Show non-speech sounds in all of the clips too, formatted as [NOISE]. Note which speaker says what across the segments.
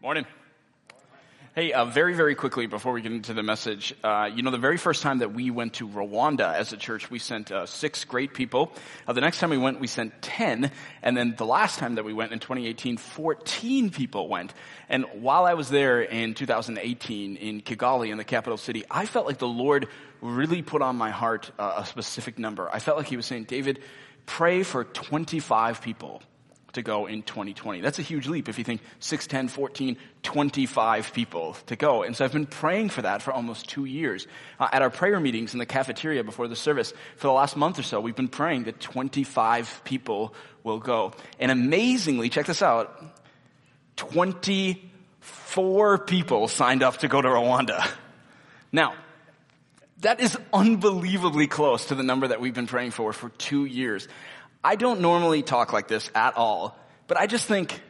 Speaker 1: Morning. Hey, uh, very, very quickly before we get into the message, uh, you know, the very first time that we went to Rwanda as a church, we sent uh, six great people. Uh, the next time we went, we sent 10. And then the last time that we went in 2018, 14 people went. And while I was there in 2018 in Kigali, in the capital city, I felt like the Lord really put on my heart uh, a specific number. I felt like He was saying, David, pray for 25 people to go in 2020. That's a huge leap if you think 6, 10, 14, 25 people to go. And so I've been praying for that for almost two years. Uh, at our prayer meetings in the cafeteria before the service, for the last month or so, we've been praying that 25 people will go. And amazingly, check this out, 24 people signed up to go to Rwanda. Now, that is unbelievably close to the number that we've been praying for for two years. I don't normally talk like this at all, but I just think,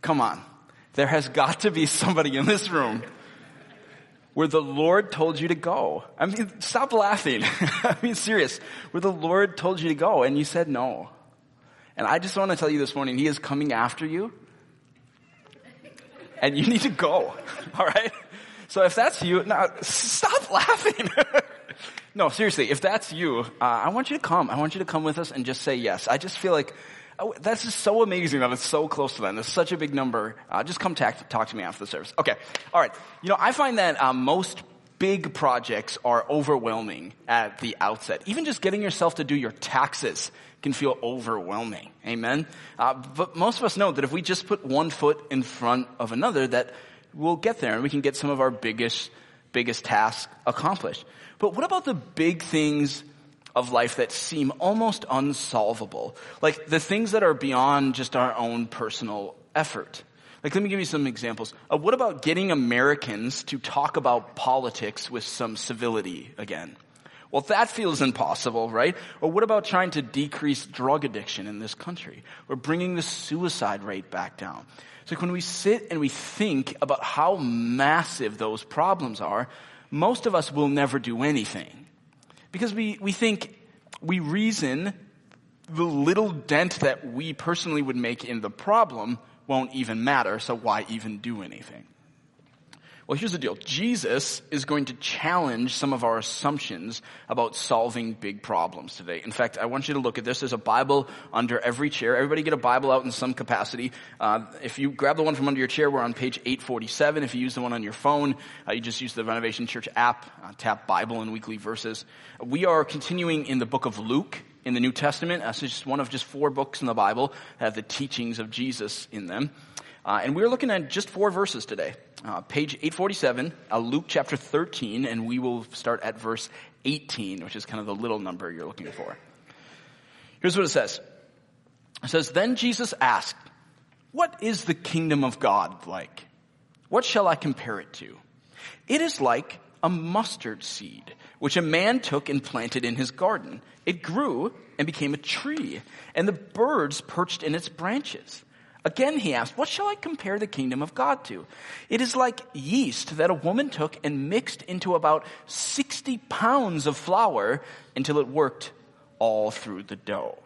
Speaker 1: come on, there has got to be somebody in this room where the Lord told you to go. I mean, stop laughing. [LAUGHS] I mean, serious. Where the Lord told you to go and you said no. And I just want to tell you this morning, He is coming after you. And you need to go. [LAUGHS] All right? So if that's you, now stop laughing. [LAUGHS] [LAUGHS] No, seriously, if that's you, uh, I want you to come. I want you to come with us and just say yes. I just feel like oh, that's just so amazing that it's so close to them. It's such a big number. Uh, just come talk, talk to me after the service. Okay. All right. You know, I find that uh, most big projects are overwhelming at the outset. Even just getting yourself to do your taxes can feel overwhelming. Amen. Uh, but most of us know that if we just put one foot in front of another, that we'll get there and we can get some of our biggest, biggest tasks accomplished. But what about the big things of life that seem almost unsolvable? Like the things that are beyond just our own personal effort. Like, let me give you some examples. Uh, what about getting Americans to talk about politics with some civility again? Well, that feels impossible, right? Or what about trying to decrease drug addiction in this country? Or bringing the suicide rate back down? So like when we sit and we think about how massive those problems are, most of us will never do anything. Because we, we think, we reason the little dent that we personally would make in the problem won't even matter, so why even do anything? Well, here's the deal. Jesus is going to challenge some of our assumptions about solving big problems today. In fact, I want you to look at this. There's a Bible under every chair. Everybody get a Bible out in some capacity. Uh, if you grab the one from under your chair, we're on page 847. If you use the one on your phone, uh, you just use the Renovation Church app, uh, tap Bible and weekly verses. We are continuing in the book of Luke in the New Testament. That's just one of just four books in the Bible that have the teachings of Jesus in them. Uh, and we're looking at just four verses today. Uh, page 847, uh, Luke chapter 13, and we will start at verse 18, which is kind of the little number you're looking for. Here's what it says. It says, Then Jesus asked, What is the kingdom of God like? What shall I compare it to? It is like a mustard seed, which a man took and planted in his garden. It grew and became a tree, and the birds perched in its branches. Again, he asked, what shall I compare the kingdom of God to? It is like yeast that a woman took and mixed into about 60 pounds of flour until it worked all through the dough.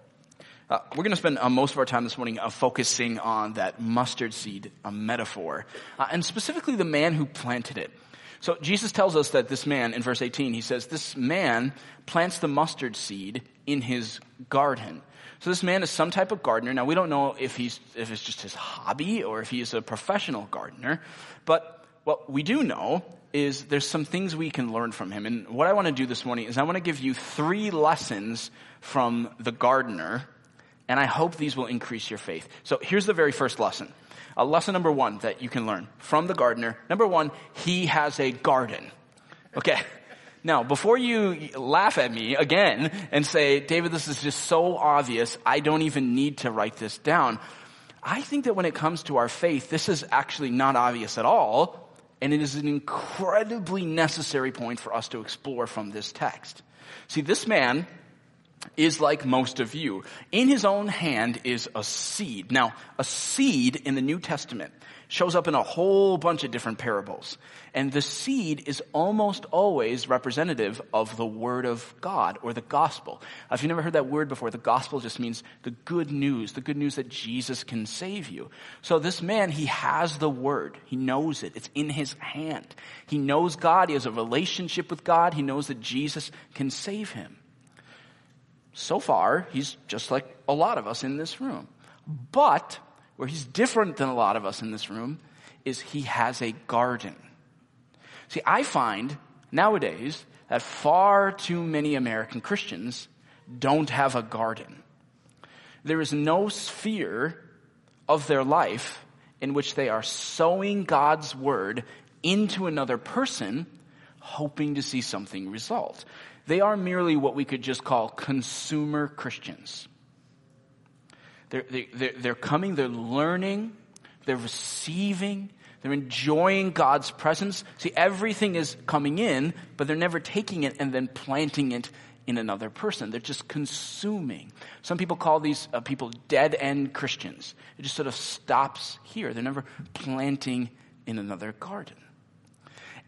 Speaker 1: Uh, we're going to spend uh, most of our time this morning uh, focusing on that mustard seed metaphor, uh, and specifically the man who planted it. So Jesus tells us that this man, in verse 18, he says, this man plants the mustard seed in his garden. So this man is some type of gardener. Now we don't know if he's, if it's just his hobby or if he's a professional gardener, but what we do know is there's some things we can learn from him. And what I want to do this morning is I want to give you three lessons from the gardener, and I hope these will increase your faith. So here's the very first lesson. Uh, lesson number one that you can learn from the gardener. Number one, he has a garden. Okay. Now, before you laugh at me again and say, David, this is just so obvious, I don't even need to write this down. I think that when it comes to our faith, this is actually not obvious at all, and it is an incredibly necessary point for us to explore from this text. See, this man is like most of you. In his own hand is a seed. Now, a seed in the New Testament shows up in a whole bunch of different parables. And the seed is almost always representative of the word of God or the gospel. If you've never heard that word before, the gospel just means the good news, the good news that Jesus can save you. So this man, he has the word. He knows it. It's in his hand. He knows God. He has a relationship with God. He knows that Jesus can save him. So far, he's just like a lot of us in this room. But where he's different than a lot of us in this room is he has a garden. See, I find nowadays that far too many American Christians don't have a garden. There is no sphere of their life in which they are sowing God's word into another person, hoping to see something result. They are merely what we could just call consumer Christians. They're, they're, they're coming, they're learning, they're receiving, they're enjoying God's presence. See, everything is coming in, but they're never taking it and then planting it in another person. They're just consuming. Some people call these uh, people dead end Christians. It just sort of stops here. They're never planting in another garden.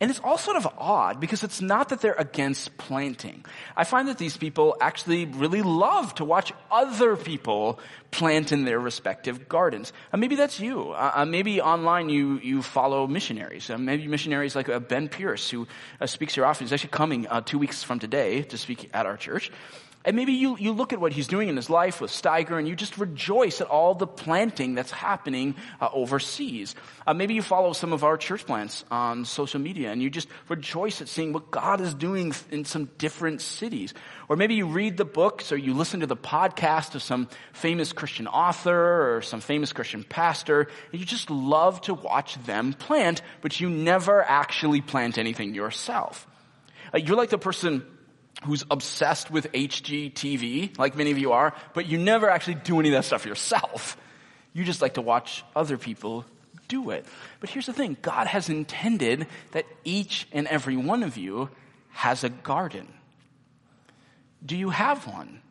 Speaker 1: And it's all sort of odd because it's not that they're against planting. I find that these people actually really love to watch other people plant in their respective gardens. Uh, maybe that's you. Uh, uh maybe online you, you follow missionaries. Uh, maybe missionaries like uh, Ben Pierce who uh, speaks here often. He's actually coming two weeks from today to speak at our church. And maybe you, you look at what he's doing in his life with Steiger and you just rejoice at all the planting that's happening uh, overseas. Uh, maybe you follow some of our church plants on social media and you just rejoice at seeing what God is doing in some different cities. Or maybe you read the books or you listen to the podcast of some famous Christian author or some famous Christian pastor and you just love to watch them plant, but you never actually plant anything yourself. Uh, you're like the person who's obsessed with HGTV, like many of you are, but you never actually do any of that stuff yourself. You just like to watch other people do it. But here's the thing God has intended that each and every one of you has a garden. Do you have one?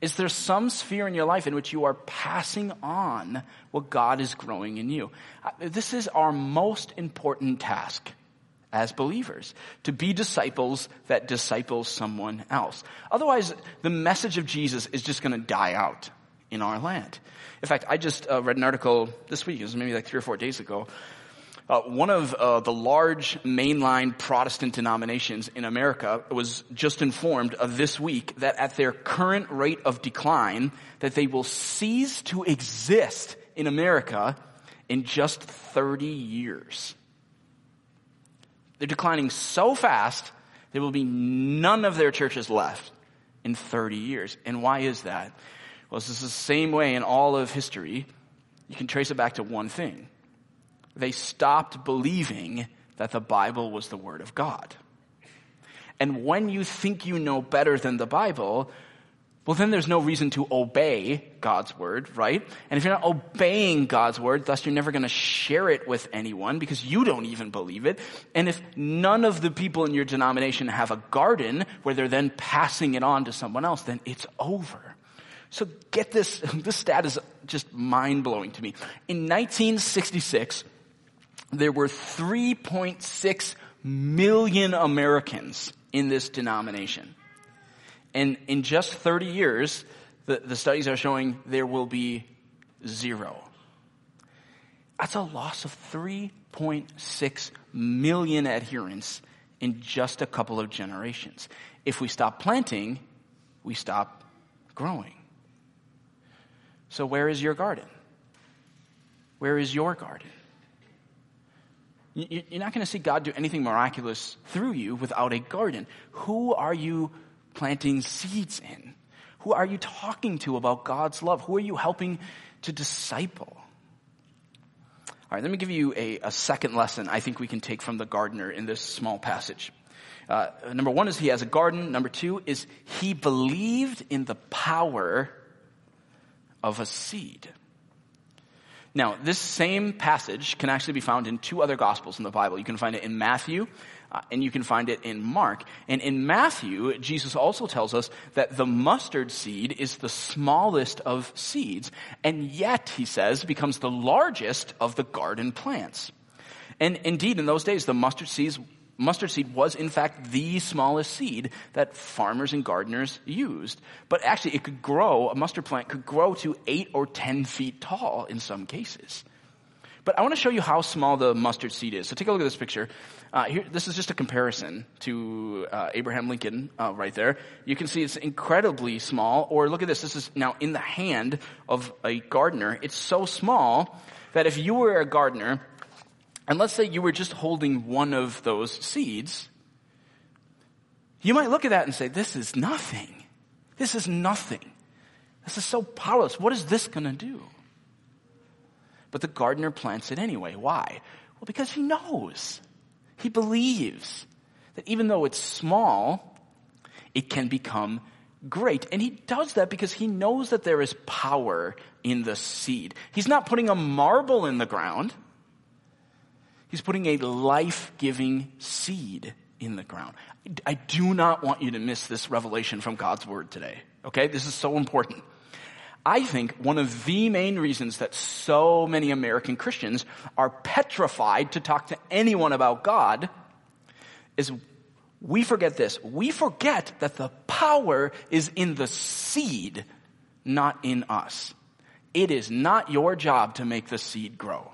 Speaker 1: Is there some sphere in your life in which you are passing on what God is growing in you? Uh, this is our most important task as believers, to be disciples that disciple someone else. Otherwise, the message of Jesus is just going to die out in our land. In fact, I just uh, read an article this week, it was maybe like three or four days ago. Uh, one of uh, the large mainline Protestant denominations in America was just informed of this week that at their current rate of decline, that they will cease to exist in America in just 30 years. They're declining so fast, there will be none of their churches left in 30 years. And why is that? Well, this is the same way in all of history. You can trace it back to one thing. They stopped believing that the Bible was the Word of God. And when you think you know better than the Bible, well, then there's no reason to obey God's word, right? And if you're not obeying God's word, thus you're never going to share it with anyone because you don't even believe it. And if none of the people in your denomination have a garden where they're then passing it on to someone else, then it's over. So get this, [LAUGHS] this stat is just mind blowing to me. In 1966, there were 3.6 million Americans in this denomination. And in just 30 years, the, the studies are showing there will be zero. That's a loss of 3.6 million adherents in just a couple of generations. If we stop planting, we stop growing. So, where is your garden? Where is your garden? You're not going to see God do anything miraculous through you without a garden. Who are you planting seeds in? Who are you talking to about God's love? Who are you helping to disciple? All right, let me give you a, a second lesson I think we can take from the gardener in this small passage. Uh, number one is he has a garden. Number two is he believed in the power of a seed. Now, this same passage can actually be found in two other gospels in the Bible. You can find it in Matthew uh, and you can find it in Mark. And in Matthew, Jesus also tells us that the mustard seed is the smallest of seeds, and yet, he says, becomes the largest of the garden plants. And indeed, in those days, the mustard seeds mustard seed was in fact the smallest seed that farmers and gardeners used. But actually it could grow, a mustard plant could grow to eight or ten feet tall in some cases. But I want to show you how small the mustard seed is. So take a look at this picture. Uh, here, this is just a comparison to uh, Abraham Lincoln uh, right there. You can see it's incredibly small. Or look at this. This is now in the hand of a gardener. It's so small that if you were a gardener and let's say you were just holding one of those seeds, you might look at that and say, this is nothing. This is nothing. This is so powerless. What is this going to do? But the gardener plants it anyway. Why? Well, because he knows. He believes that even though it's small, it can become great. And he does that because he knows that there is power in the seed. He's not putting a marble in the ground. He's putting a life-giving seed in the ground. I do not want you to miss this revelation from God's word today. Okay? This is so important. I think one of the main reasons that so many American Christians are petrified to talk to anyone about God is we forget this. We forget that the power is in the seed, not in us. It is not your job to make the seed grow.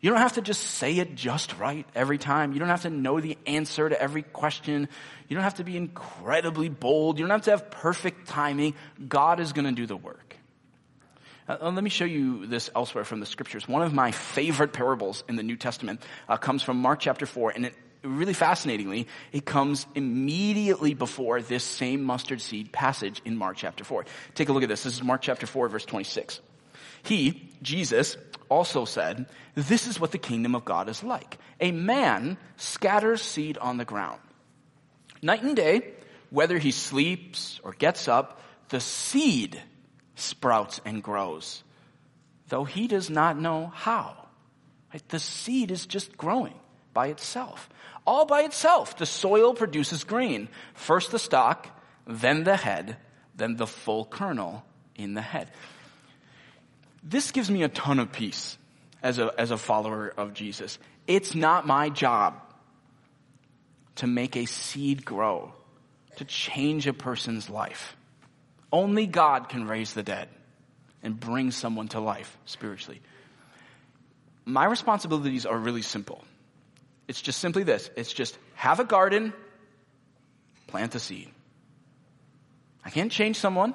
Speaker 1: You don't have to just say it just right every time. You don't have to know the answer to every question. You don't have to be incredibly bold. You don't have to have perfect timing. God is going to do the work. Uh, let me show you this elsewhere from the scriptures. One of my favorite parables in the New Testament uh, comes from Mark chapter 4, and it, really fascinatingly, it comes immediately before this same mustard seed passage in Mark chapter 4. Take a look at this. This is Mark chapter 4, verse 26. He, Jesus, also said, this is what the kingdom of God is like. A man scatters seed on the ground. Night and day, whether he sleeps or gets up, the seed sprouts and grows, though he does not know how. Right? The seed is just growing by itself. All by itself. The soil produces grain. First the stalk, then the head, then the full kernel in the head. This gives me a ton of peace as a, as a follower of Jesus. It's not my job to make a seed grow, to change a person's life. Only God can raise the dead and bring someone to life spiritually. My responsibilities are really simple. It's just simply this. It's just have a garden, plant a seed. I can't change someone.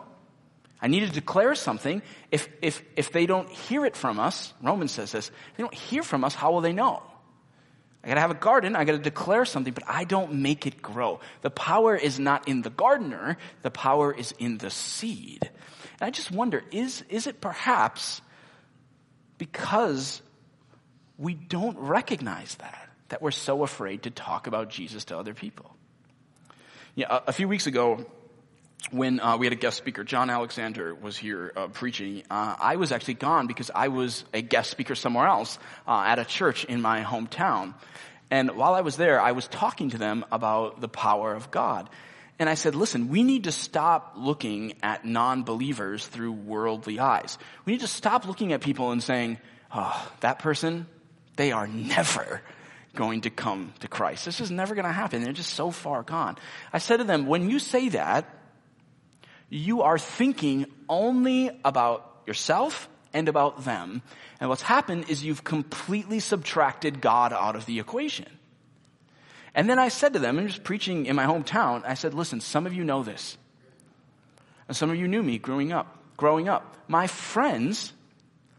Speaker 1: I need to declare something. If, if, if they don't hear it from us, Romans says this, they don't hear from us, how will they know? I gotta have a garden, I gotta declare something, but I don't make it grow. The power is not in the gardener, the power is in the seed. And I just wonder, is, is it perhaps because we don't recognize that, that we're so afraid to talk about Jesus to other people? Yeah, a, a few weeks ago, when uh, we had a guest speaker, John Alexander was here uh, preaching. Uh, I was actually gone because I was a guest speaker somewhere else uh, at a church in my hometown. And while I was there, I was talking to them about the power of God. And I said, listen, we need to stop looking at non-believers through worldly eyes. We need to stop looking at people and saying, oh, that person, they are never going to come to Christ. This is never going to happen. They're just so far gone. I said to them, when you say that, you are thinking only about yourself and about them. And what's happened is you've completely subtracted God out of the equation. And then I said to them, I'm just preaching in my hometown, I said, listen, some of you know this. And some of you knew me growing up, growing up. My friends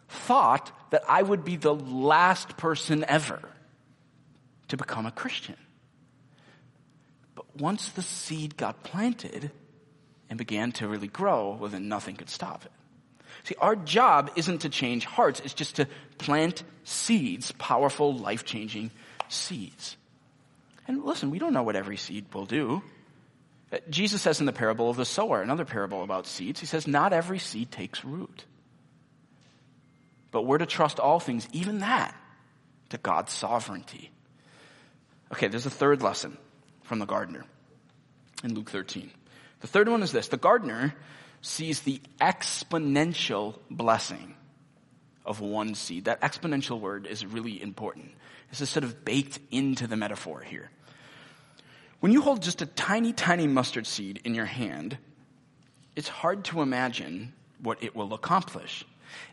Speaker 1: thought that I would be the last person ever to become a Christian. But once the seed got planted, and began to really grow, well, then nothing could stop it. See, our job isn't to change hearts, it's just to plant seeds, powerful, life changing seeds. And listen, we don't know what every seed will do. Uh, Jesus says in the parable of the sower, another parable about seeds, he says, not every seed takes root. But we're to trust all things, even that, to God's sovereignty. Okay, there's a third lesson from the gardener in Luke 13. The third one is this the gardener sees the exponential blessing of one seed. That exponential word is really important. This is sort of baked into the metaphor here. When you hold just a tiny, tiny mustard seed in your hand, it's hard to imagine what it will accomplish.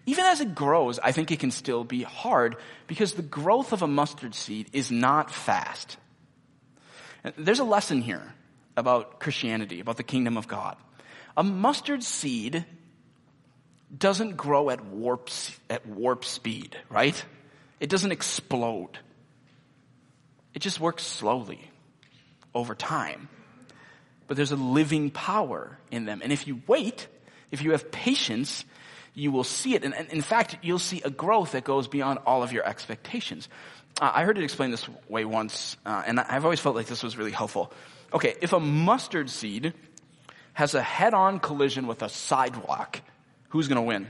Speaker 1: Even as it grows, I think it can still be hard because the growth of a mustard seed is not fast. There's a lesson here about Christianity, about the kingdom of God. A mustard seed doesn't grow at warp, at warp speed, right? It doesn't explode. It just works slowly over time. But there's a living power in them. And if you wait, if you have patience, you will see it. And, in fact, you'll see a growth that goes beyond all of your expectations. Uh, I heard it explained this way once, uh, and I've always felt like this was really helpful. Okay, if a mustard seed has a head-on collision with a sidewalk, who's going to win?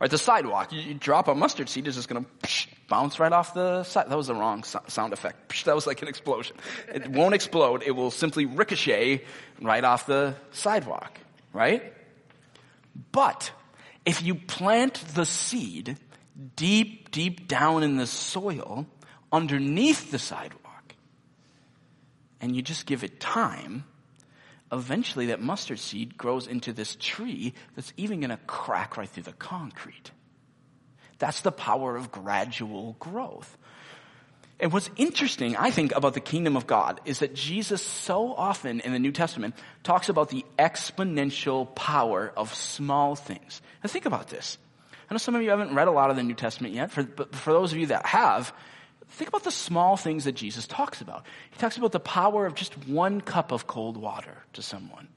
Speaker 1: Right, the sidewalk. You, drop a mustard seed, it's just going to bounce right off the side. That was the wrong so- sound effect. That was like an explosion. It won't explode. It will simply ricochet right off the sidewalk. Right? But if you plant the seed deep, deep down in the soil underneath the sidewalk, and you just give it time, eventually that mustard seed grows into this tree that's even going to crack right through the concrete. That's the power of gradual growth. And what's interesting, I think, about the kingdom of God is that Jesus so often in the New Testament talks about the exponential power of small things. Now think about this. I know some of you haven't read a lot of the New Testament yet, for, but for those of you that have, think about the small things that Jesus talks about. He talks about the power of just one cup of cold water to someone.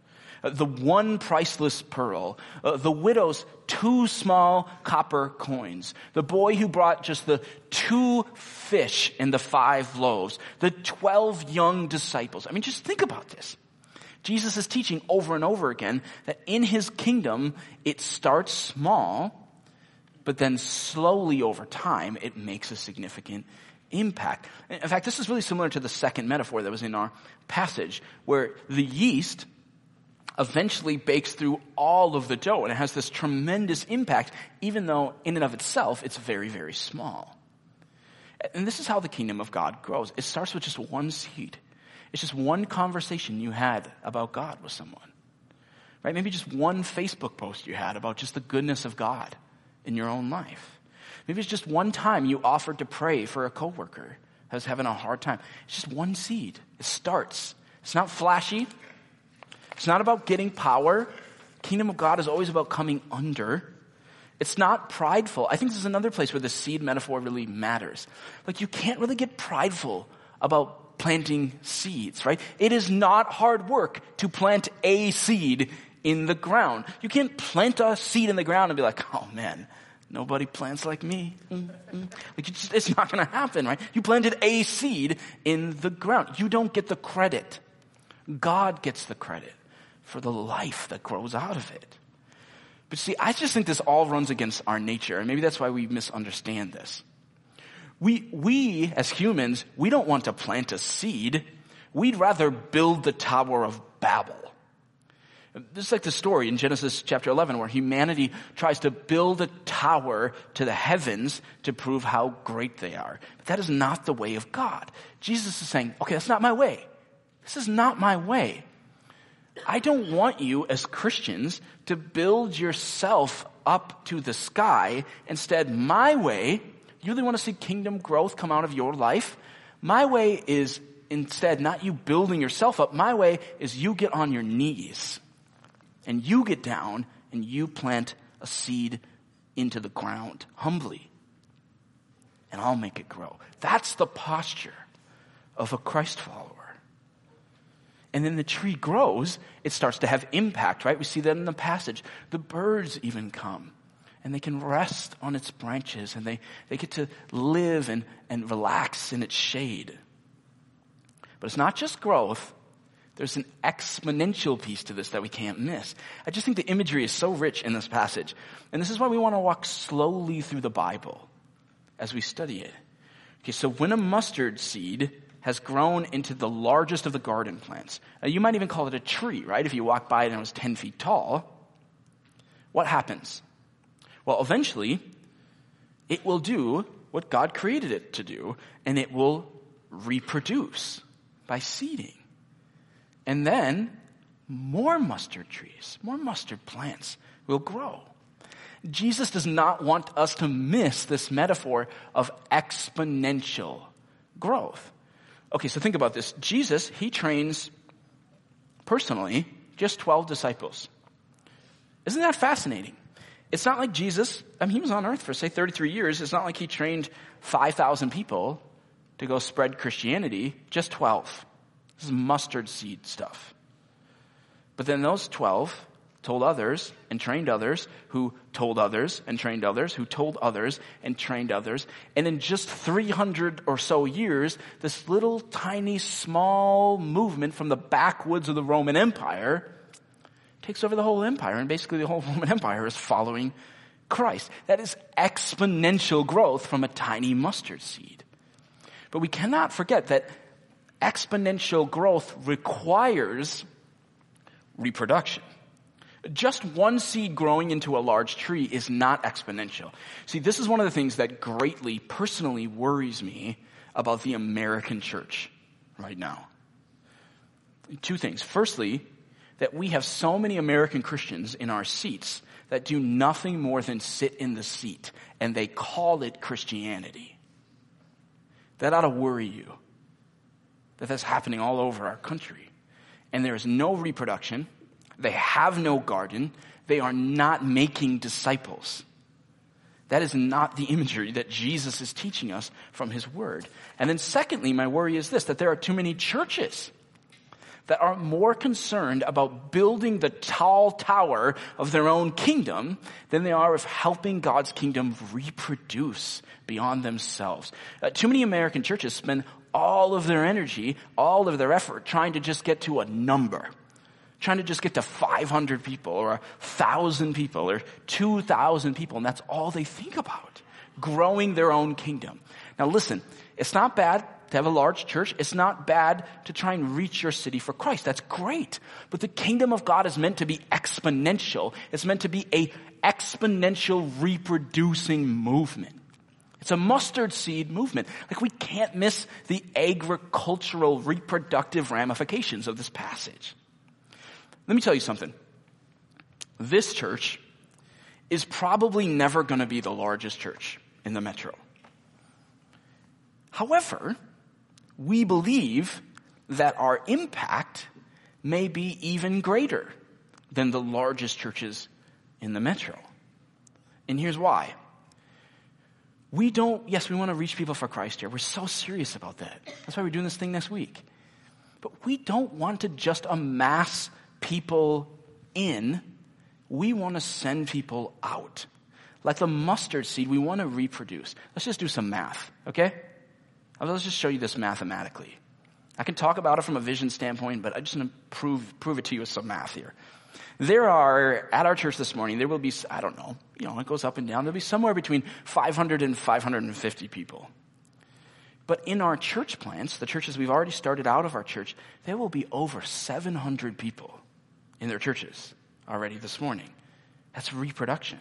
Speaker 1: Uh, the one priceless pearl, uh, the widow's two small copper coins, the boy who brought just the two fish and the five loaves, the twelve young disciples. I mean, just think about this. Jesus is teaching over and over again that in his kingdom, it starts small, but then slowly over time, it makes a significant impact. In fact, this is really similar to the second metaphor that was in our passage, where the yeast eventually bakes through all of the dough and it has this tremendous impact, even though in and of itself it's very, very small. And this is how the kingdom of God grows. It starts with just one seed. It's just one conversation you had about God with someone. Right? Maybe just one Facebook post you had about just the goodness of God in your own life. Maybe it's just one time you offered to pray for a coworker who's having a hard time. It's just one seed. It starts. It's not flashy. It's not about getting power. Kingdom of God is always about coming under. It's not prideful. I think this is another place where the seed metaphor really matters. Like you can't really get prideful about planting seeds, right? It is not hard work to plant a seed in the ground. You can't plant a seed in the ground and be like, oh man, nobody plants like me. Mm-hmm. Like just, it's not going to happen, right? You planted a seed in the ground. You don't get the credit. God gets the credit for the life that grows out of it. But see, I just think this all runs against our nature, and maybe that's why we misunderstand this. We, we as humans, we don't want to plant a seed. We'd rather build the Tower of Babel. This is like the story in Genesis chapter 11 where humanity tries to build a tower to the heavens to prove how great they are. But that is not the way of God. Jesus is saying, okay, that's not my way. This is not my way. I don't want you as Christians to build yourself up to the sky. Instead, my way, you really want to see kingdom growth come out of your life? My way is instead not you building yourself up. My way is you get on your knees and you get down and you plant a seed into the ground humbly. And I'll make it grow. That's the posture of a Christ follower. And then the tree grows, it starts to have impact, right? We see that in the passage. The birds even come and they can rest on its branches and they, they get to live and, and relax in its shade. But it's not just growth, There's an exponential piece to this that we can't miss. I just think the imagery is so rich in this passage. And this is why we want to walk slowly through the Bible as we study it. Okay, so when a mustard seed has grown into the largest of the garden plants, now you might even call it a tree, right? If you walk by it and it was 10 feet tall, what happens? Well, eventually, it will do what God created it to do, and it will reproduce by seeding. And then more mustard trees, more mustard plants will grow. Jesus does not want us to miss this metaphor of exponential growth. Okay, so think about this. Jesus, he trains personally just 12 disciples. Isn't that fascinating? It's not like Jesus, I mean, he was on earth for say 33 years. It's not like he trained 5,000 people to go spread Christianity, just 12. This is mustard seed stuff. But then those 12 told others and trained others who told others and trained others who told others and trained others. And in just 300 or so years, this little tiny small movement from the backwoods of the Roman Empire takes over the whole empire and basically the whole [LAUGHS] Roman Empire is following Christ. That is exponential growth from a tiny mustard seed. But we cannot forget that exponential growth requires reproduction. Just one seed growing into a large tree is not exponential. See, this is one of the things that greatly, personally worries me about the American church right now. Two things. Firstly, that we have so many American Christians in our seats that do nothing more than sit in the seat and they call it Christianity. That ought to worry you. That that's happening all over our country. And there is no reproduction they have no garden. They are not making disciples. That is not the imagery that Jesus is teaching us from his word. And then secondly, my worry is this, that there are too many churches that are more concerned about building the tall tower of their own kingdom than they are of helping God's kingdom reproduce beyond themselves. Uh, too many American churches spend all of their energy, all of their effort trying to just get to a number trying to just get to 500 people or 1,000 people or 2,000 people, and that's all they think about. Growing their own kingdom. Now listen, it's not bad to have a large church. It's not bad to try and reach your city for Christ. That's great. But the kingdom of God is meant to be exponential. It's meant to be a exponential reproducing movement. It's a mustard seed movement. Like we can't miss the agricultural reproductive ramifications of this passage. Let me tell you something. This church is probably never going to be the largest church in the metro. However, we believe that our impact may be even greater than the largest churches in the metro. And here's why. We don't, yes, we want to reach people for Christ here. We're so serious about that. That's why we're doing this thing next week. But we don't want to just amass people in, we want to send people out. Like the mustard seed, we want to reproduce. Let's just do some math, okay? Let's just show you this mathematically. I can talk about it from a vision standpoint, but I just want to prove, prove it to you with some math here. There are, at our church this morning, there will be, I don't know, you know, it goes up and down. There'll be somewhere between 500 and 550 people. But in our church plants, the churches we've already started out of our church, there will be over 700 people in their churches already this morning. That's reproduction.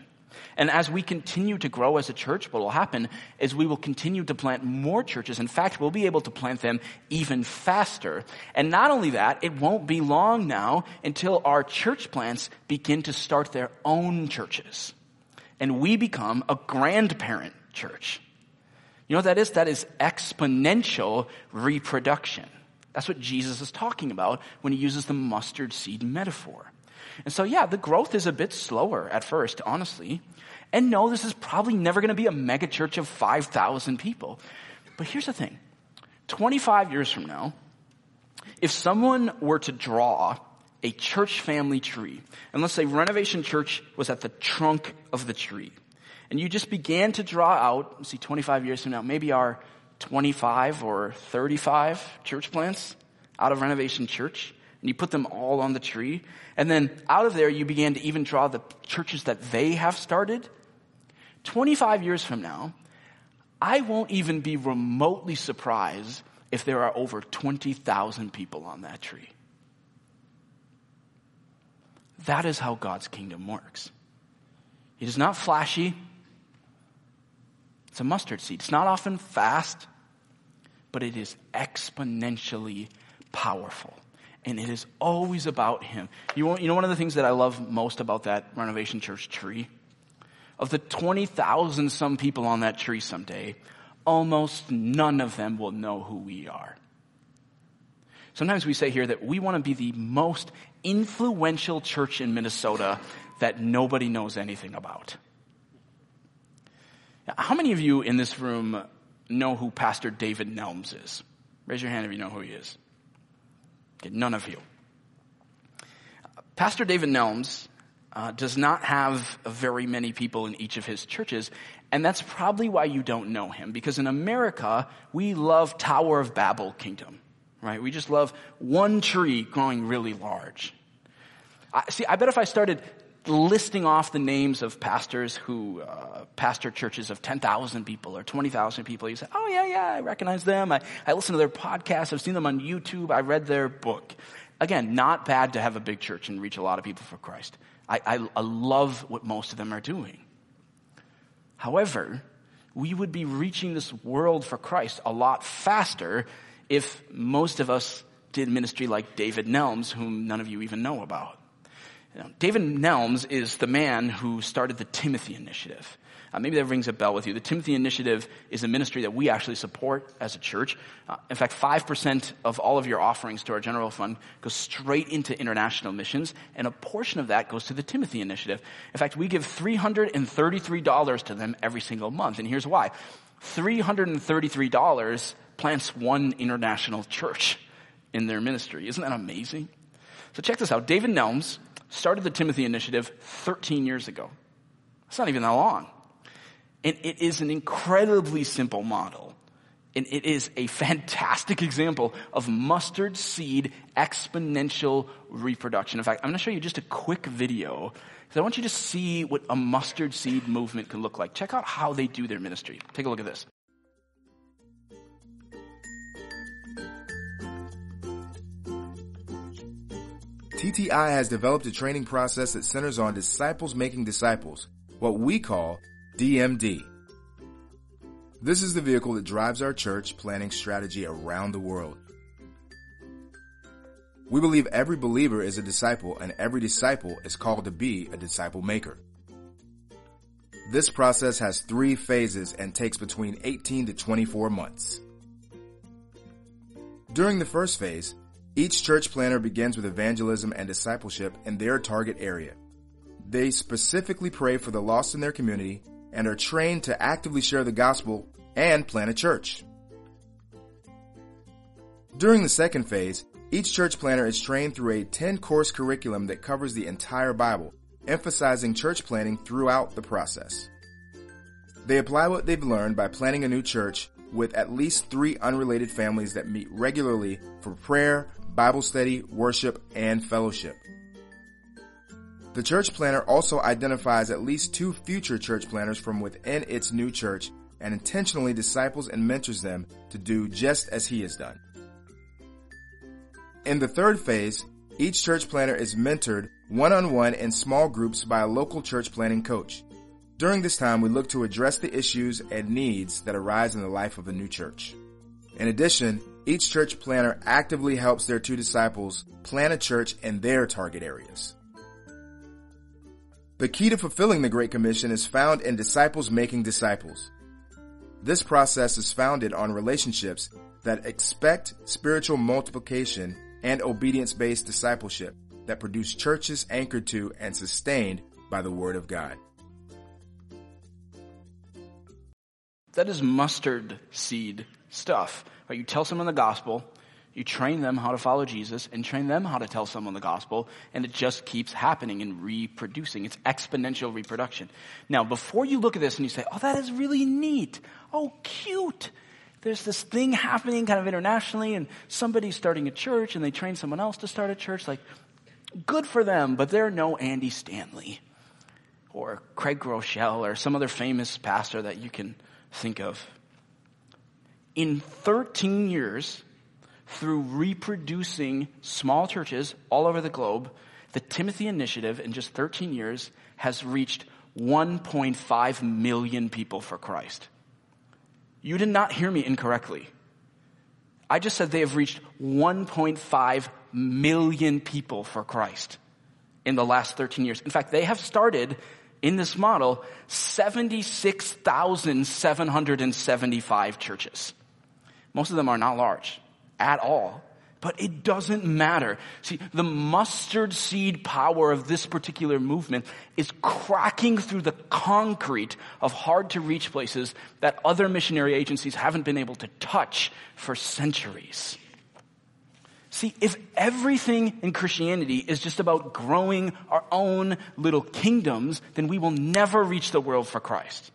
Speaker 1: And as we continue to grow as a church, what will happen is we will continue to plant more churches. In fact, we'll be able to plant them even faster. And not only that, it won't be long now until our church plants begin to start their own churches. And we become a grandparent church. You know what that is? That is exponential reproduction. That's what Jesus is talking about when he uses the mustard seed metaphor. And so, yeah, the growth is a bit slower at first, honestly. And no, this is probably never going to be a mega church of 5,000 people. But here's the thing 25 years from now, if someone were to draw a church family tree, and let's say Renovation Church was at the trunk of the tree, and you just began to draw out, see, 25 years from now, maybe our 25 or 35 church plants out of Renovation Church and you put them all on the tree. And then out of there, you began to even draw the churches that they have started. 25 years from now, I won't even be remotely surprised if there are over 20,000 people on that tree. That is how God's kingdom works. It is not flashy. It's a mustard seed. It's not often fast, but it is exponentially powerful. And it is always about Him. You, you know, one of the things that I love most about that Renovation Church tree? Of the 20,000 some people on that tree someday, almost none of them will know who we are. Sometimes we say here that we want to be the most influential church in Minnesota that nobody knows anything about. How many of you in this room know who Pastor David Nelms is? Raise your hand if you know who he is. None of you. Pastor David Nelms uh, does not have very many people in each of his churches, and that's probably why you don't know him, because in America, we love Tower of Babel kingdom, right? We just love one tree growing really large. I, see, I bet if I started listing off the names of pastors who uh, pastor churches of 10,000 people or 20,000 people. You say, oh, yeah, yeah, I recognize them. I, I listen to their podcasts. I've seen them on YouTube. I read their book. Again, not bad to have a big church and reach a lot of people for Christ. I, I, I love what most of them are doing. However, we would be reaching this world for Christ a lot faster if most of us did ministry like David Nelms, whom none of you even know about. Know, David Nelms is the man who started the Timothy Initiative. Uh, maybe that rings a bell with you. The Timothy Initiative is a ministry that we actually support as a church. Uh, in fact, 5% of all of your offerings to our general fund goes straight into international missions, and a portion of that goes to the Timothy Initiative. In fact, we give $333 to them every single month, and here's why. $333 plants one international church in their ministry. Isn't that amazing? So check this out. David Nelms started the Timothy Initiative 13 years ago. It's not even that long. And it is an incredibly simple model. And it is a fantastic [LAUGHS] example of mustard seed exponential reproduction. In fact, I'm going to show you just a quick video because I want you to see what a mustard seed movement can look like. Check out how they do their ministry. Take a look at this.
Speaker 2: TTI has developed a training process that centers on disciples making disciples, what we call DMD. This is the vehicle that drives our church planting strategy around the world. We believe every believer is a disciple and every disciple is called to be a disciple maker. This process has three phases and takes between 18 to 24 months. During the first phase, each church planter begins with evangelism and discipleship in their target area. They specifically pray for the lost in their community and are trained to actively share the gospel and plant a church. During the second phase, each church planter is trained through a 10 course curriculum that covers the entire Bible, emphasizing church planting throughout the process. They apply what they've learned by planning a new church with at least three unrelated families that meet regularly for prayer, Bible study, worship, and fellowship. The church planter also identifies at least two future church planters from within its new church and intentionally disciples and mentors them to do just as he has done. In the third phase, each church planter is mentored one-on-one in small groups by a local church planting coach. During this time, we look to address the issues and needs that arise in the life of a new church. In addition, each church planter actively helps their two disciples plan a church in their target areas. The key to fulfilling the Great Commission is found in disciples making disciples. This process is founded on relationships that expect spiritual multiplication and obedience-based discipleship that produce churches anchored to and sustained by the Word of God.
Speaker 1: That is mustard seed stuff. Right? You tell someone the gospel, you train them how to follow Jesus and train them how to tell someone the gospel, and it just keeps happening and reproducing. It's exponential reproduction. Now, before you look at this and you say, oh, that is really neat. Oh, cute. there's this thing happening kind of internationally and somebody's starting a church and they train someone else to start a church. Like, good for them, but they're no Andy Stanley or Craig Groeschel or some other famous pastor that you can think of. In 13 years, through reproducing small churches all over the globe, the Timothy Initiative in just 13 years has reached 1.5 million people for Christ. You did not hear me incorrectly. I just said they have reached 1.5 million people for Christ in the last 13 years. In fact, they have started in this model 76,775 churches. Most of them are not large at all. But it doesn't matter. See, the mustard seed power of this particular movement is cracking through the concrete of hard to reach places that other missionary agencies haven't been able to touch for centuries. See, if everything in Christianity is just about growing our own little kingdoms, then we will never reach the world for Christ.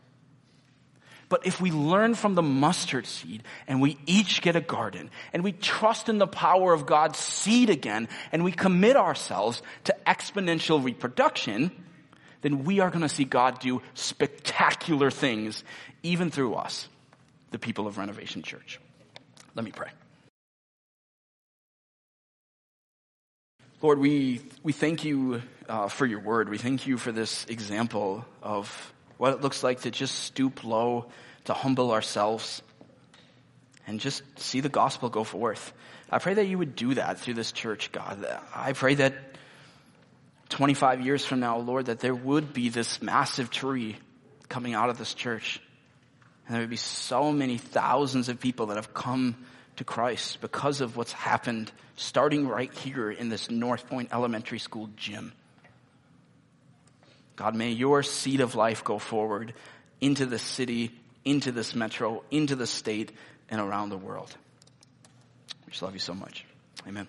Speaker 1: But if we learn from the mustard seed and we each get a garden and we trust in the power of God's seed again and we commit ourselves to exponential reproduction, then we are going to see God do spectacular things even through us, the people of Renovation Church. Let me pray. Lord, we, we thank you uh, for your word. We thank you for this example of what it looks like to just stoop low, to humble ourselves, and just see the gospel go forth. I pray that you would do that through this church, God. I pray that 25 years from now, Lord, that there would be this massive tree coming out of this church. And there would be so many thousands of people that have come to Christ because of what's happened starting right here in this North Point Elementary School gym. God, may your seed of life go forward into the city, into this metro, into the state, and around the world. We just love you so much. Amen.